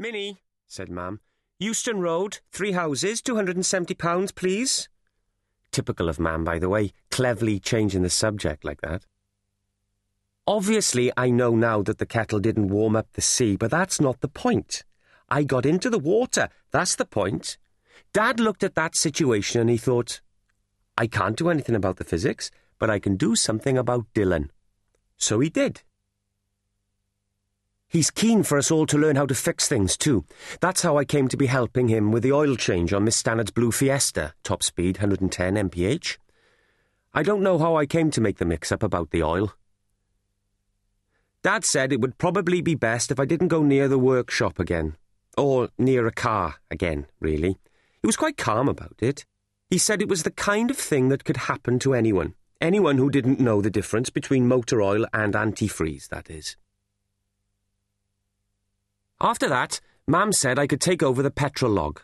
Minnie, said Mam. Euston Road, three houses, £270, please. Typical of Mam, by the way, cleverly changing the subject like that. Obviously, I know now that the kettle didn't warm up the sea, but that's not the point. I got into the water, that's the point. Dad looked at that situation and he thought, I can't do anything about the physics, but I can do something about Dylan. So he did. He's keen for us all to learn how to fix things, too. That's how I came to be helping him with the oil change on Miss Stannard's Blue Fiesta, top speed 110 mph. I don't know how I came to make the mix up about the oil. Dad said it would probably be best if I didn't go near the workshop again. Or near a car again, really. He was quite calm about it. He said it was the kind of thing that could happen to anyone. Anyone who didn't know the difference between motor oil and antifreeze, that is. After that, Mam said I could take over the petrol log.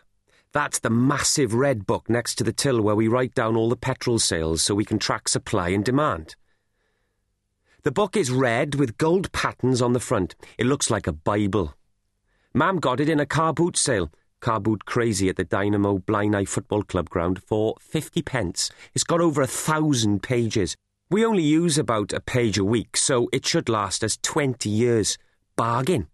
That's the massive red book next to the till where we write down all the petrol sales so we can track supply and demand. The book is red with gold patterns on the front. It looks like a Bible. Mam got it in a car boot sale, car boot crazy at the Dynamo Blaenau Football Club ground for 50 pence. It's got over a thousand pages. We only use about a page a week, so it should last us 20 years. Bargain.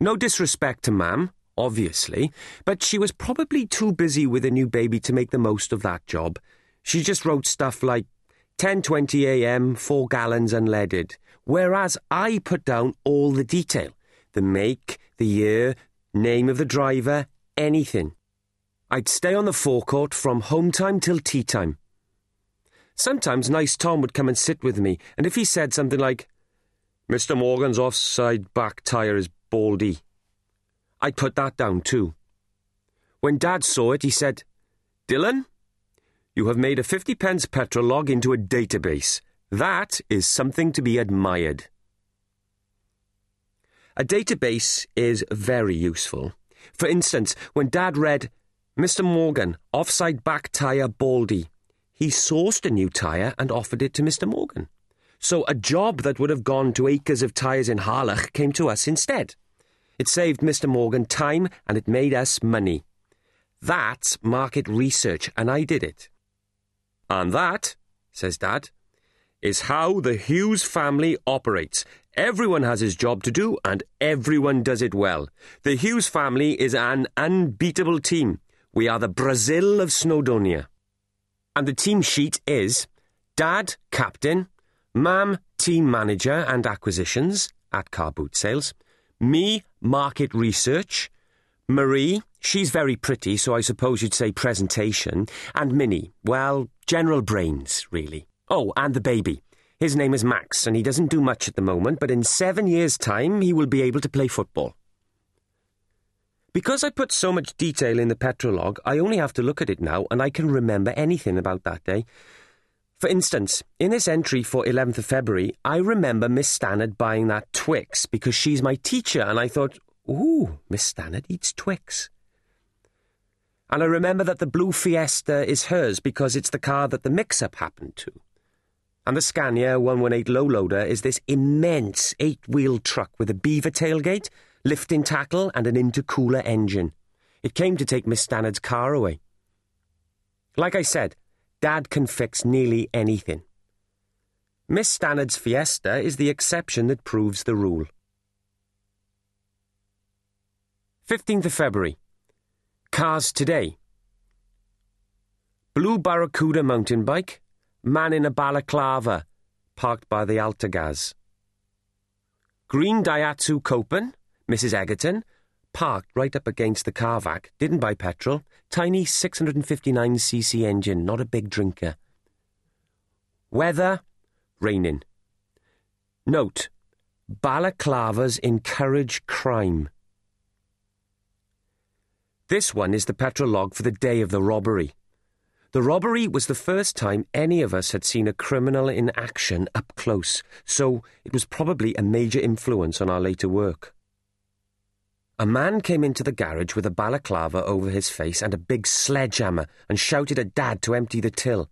No disrespect to Mam, obviously, but she was probably too busy with a new baby to make the most of that job. She just wrote stuff like 10:20 a.m., 4 gallons unleaded, whereas I put down all the detail, the make, the year, name of the driver, anything. I'd stay on the forecourt from home time till tea time. Sometimes nice Tom would come and sit with me, and if he said something like, Mr. Morgan's offside back tyre is baldy. I put that down too. When Dad saw it, he said, Dylan, you have made a 50 pence petrol log into a database. That is something to be admired. A database is very useful. For instance, when Dad read, Mr. Morgan, offside back tyre baldy, he sourced a new tyre and offered it to Mr. Morgan. So a job that would have gone to acres of tyres in Harlech came to us instead. It saved Mr. Morgan time and it made us money. That's market research, and I did it. And that, says Dad, is how the Hughes family operates. Everyone has his job to do, and everyone does it well. The Hughes family is an unbeatable team. We are the Brazil of Snowdonia. And the team sheet is Dad, captain, Mam, team manager and acquisitions at car boot sales, me, market research, Marie, she's very pretty, so I suppose you'd say presentation, and Minnie, well, general brains, really. Oh, and the baby. His name is Max, and he doesn't do much at the moment, but in seven years' time he will be able to play football. Because I put so much detail in the petrolog, I only have to look at it now, and I can remember anything about that day. For instance, in this entry for 11th of February, I remember Miss Stannard buying that Twix because she's my teacher, and I thought, ooh, Miss Stannard eats Twix. And I remember that the blue Fiesta is hers because it's the car that the mix up happened to. And the Scania 118 low loader is this immense eight wheel truck with a beaver tailgate, lifting tackle, and an intercooler engine. It came to take Miss Stannard's car away. Like I said, Dad can fix nearly anything. Miss Stannard's Fiesta is the exception that proves the rule. 15th of February. Cars today. Blue Barracuda mountain bike, man in a balaclava, parked by the Altagaz. Green Daihatsu Copen, Mrs. Egerton, parked right up against the car vac, didn't buy petrol, tiny 659cc engine, not a big drinker. Weather, raining. Note, balaclavas encourage crime. This one is the petrol log for the day of the robbery. The robbery was the first time any of us had seen a criminal in action up close, so it was probably a major influence on our later work. A man came into the garage with a balaclava over his face and a big sledgehammer and shouted at Dad to empty the till.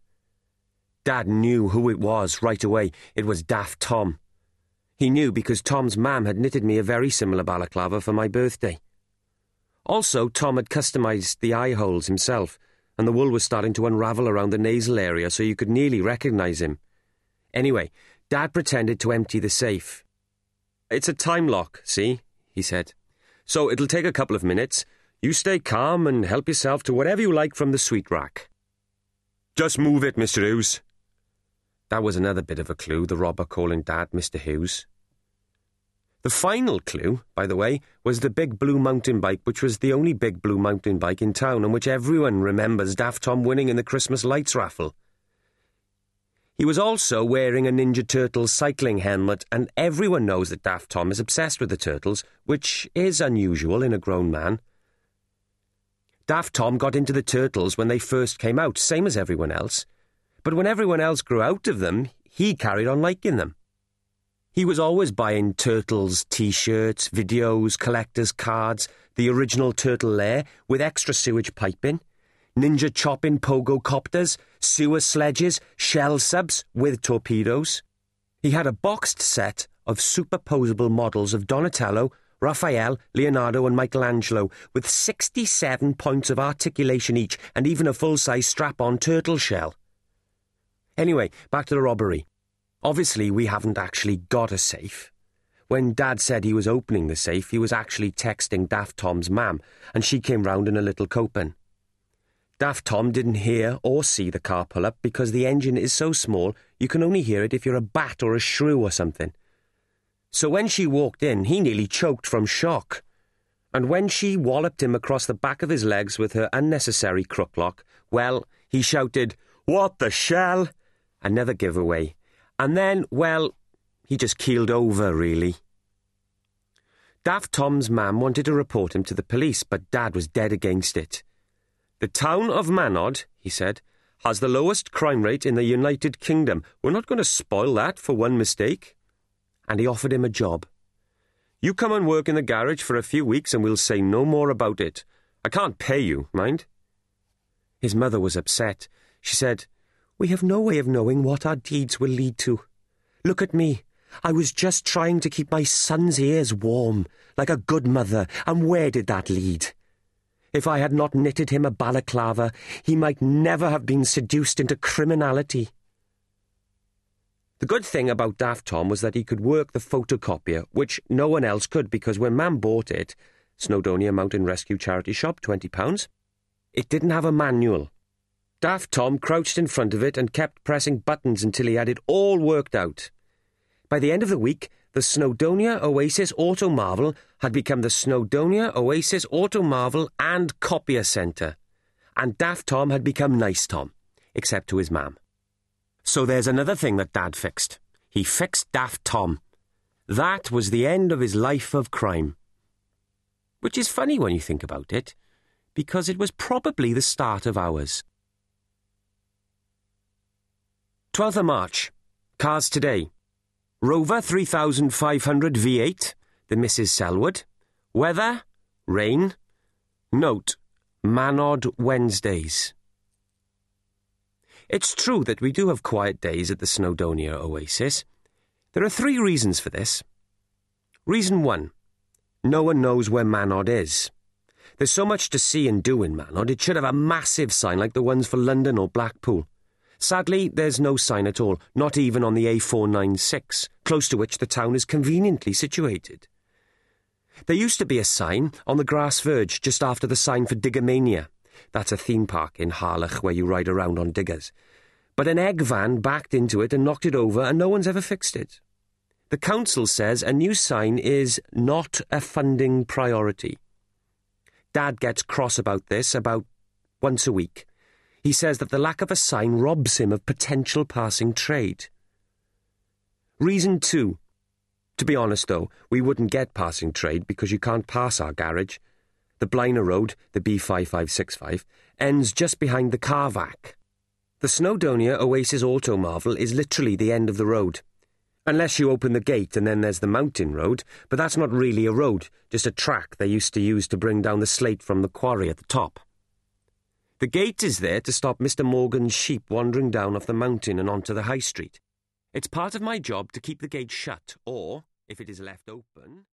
Dad knew who it was right away. It was Daft Tom. He knew because Tom's mam had knitted me a very similar balaclava for my birthday. Also, Tom had customised the eye holes himself, and the wool was starting to unravel around the nasal area so you could nearly recognise him. Anyway, Dad pretended to empty the safe. It's a time lock, see? he said. So it'll take a couple of minutes. You stay calm and help yourself to whatever you like from the sweet rack. Just move it, Mr. Hughes. That was another bit of a clue, the robber calling Dad Mr. Hughes. The final clue, by the way, was the big blue mountain bike, which was the only big blue mountain bike in town and which everyone remembers Daft Tom winning in the Christmas lights raffle. He was also wearing a Ninja Turtles cycling helmet, and everyone knows that Daft Tom is obsessed with the turtles, which is unusual in a grown man. Daft Tom got into the turtles when they first came out, same as everyone else. But when everyone else grew out of them, he carried on liking them. He was always buying Turtles t shirts, videos, collector's cards, the original Turtle Lair with extra sewage piping, ninja chopping pogo copters, sewer sledges, shell subs with torpedoes. He had a boxed set of superposable models of Donatello, Raphael, Leonardo, and Michelangelo with 67 points of articulation each and even a full size strap on turtle shell. Anyway, back to the robbery. Obviously, we haven't actually got a safe. When Dad said he was opening the safe, he was actually texting Daft Tom's mam, and she came round in a little Copen. Daft Tom didn't hear or see the car pull up because the engine is so small you can only hear it if you're a bat or a shrew or something. So when she walked in, he nearly choked from shock. And when she walloped him across the back of his legs with her unnecessary crooklock, well, he shouted, What the shell? Another giveaway. And then, well, he just keeled over, really. Daft Tom's mam wanted to report him to the police, but Dad was dead against it. The town of Manod, he said, has the lowest crime rate in the United Kingdom. We're not going to spoil that for one mistake. And he offered him a job. You come and work in the garage for a few weeks and we'll say no more about it. I can't pay you, mind? His mother was upset. She said, we have no way of knowing what our deeds will lead to. Look at me. I was just trying to keep my son's ears warm, like a good mother, and where did that lead? If I had not knitted him a balaclava, he might never have been seduced into criminality. The good thing about Daft Tom was that he could work the photocopier, which no one else could because when Mam bought it, Snowdonia Mountain Rescue Charity Shop, £20, it didn't have a manual. Daft Tom crouched in front of it and kept pressing buttons until he had it all worked out. By the end of the week, the Snowdonia Oasis Auto Marvel had become the Snowdonia Oasis Auto Marvel and Copier Centre. And Daft Tom had become Nice Tom, except to his mam. So there's another thing that Dad fixed. He fixed Daft Tom. That was the end of his life of crime. Which is funny when you think about it, because it was probably the start of ours. 12th of March. Cars today. Rover 3500 V8, the Mrs. Selwood. Weather, rain. Note, Manod Wednesdays. It's true that we do have quiet days at the Snowdonia Oasis. There are three reasons for this. Reason one no one knows where Manod is. There's so much to see and do in Manod, it should have a massive sign like the ones for London or Blackpool. Sadly, there's no sign at all, not even on the A496, close to which the town is conveniently situated. There used to be a sign on the grass verge just after the sign for Diggermania. That's a theme park in Harlech where you ride around on diggers. But an egg van backed into it and knocked it over, and no one's ever fixed it. The council says a new sign is not a funding priority. Dad gets cross about this about once a week. He says that the lack of a sign robs him of potential passing trade. Reason two. To be honest, though, we wouldn't get passing trade because you can't pass our garage. The Blaenau Road, the B5565, ends just behind the Carvac. The Snowdonia Oasis Auto Marvel is literally the end of the road. Unless you open the gate and then there's the mountain road, but that's not really a road, just a track they used to use to bring down the slate from the quarry at the top. The gate is there to stop Mr. Morgan's sheep wandering down off the mountain and onto the high street. It's part of my job to keep the gate shut, or, if it is left open.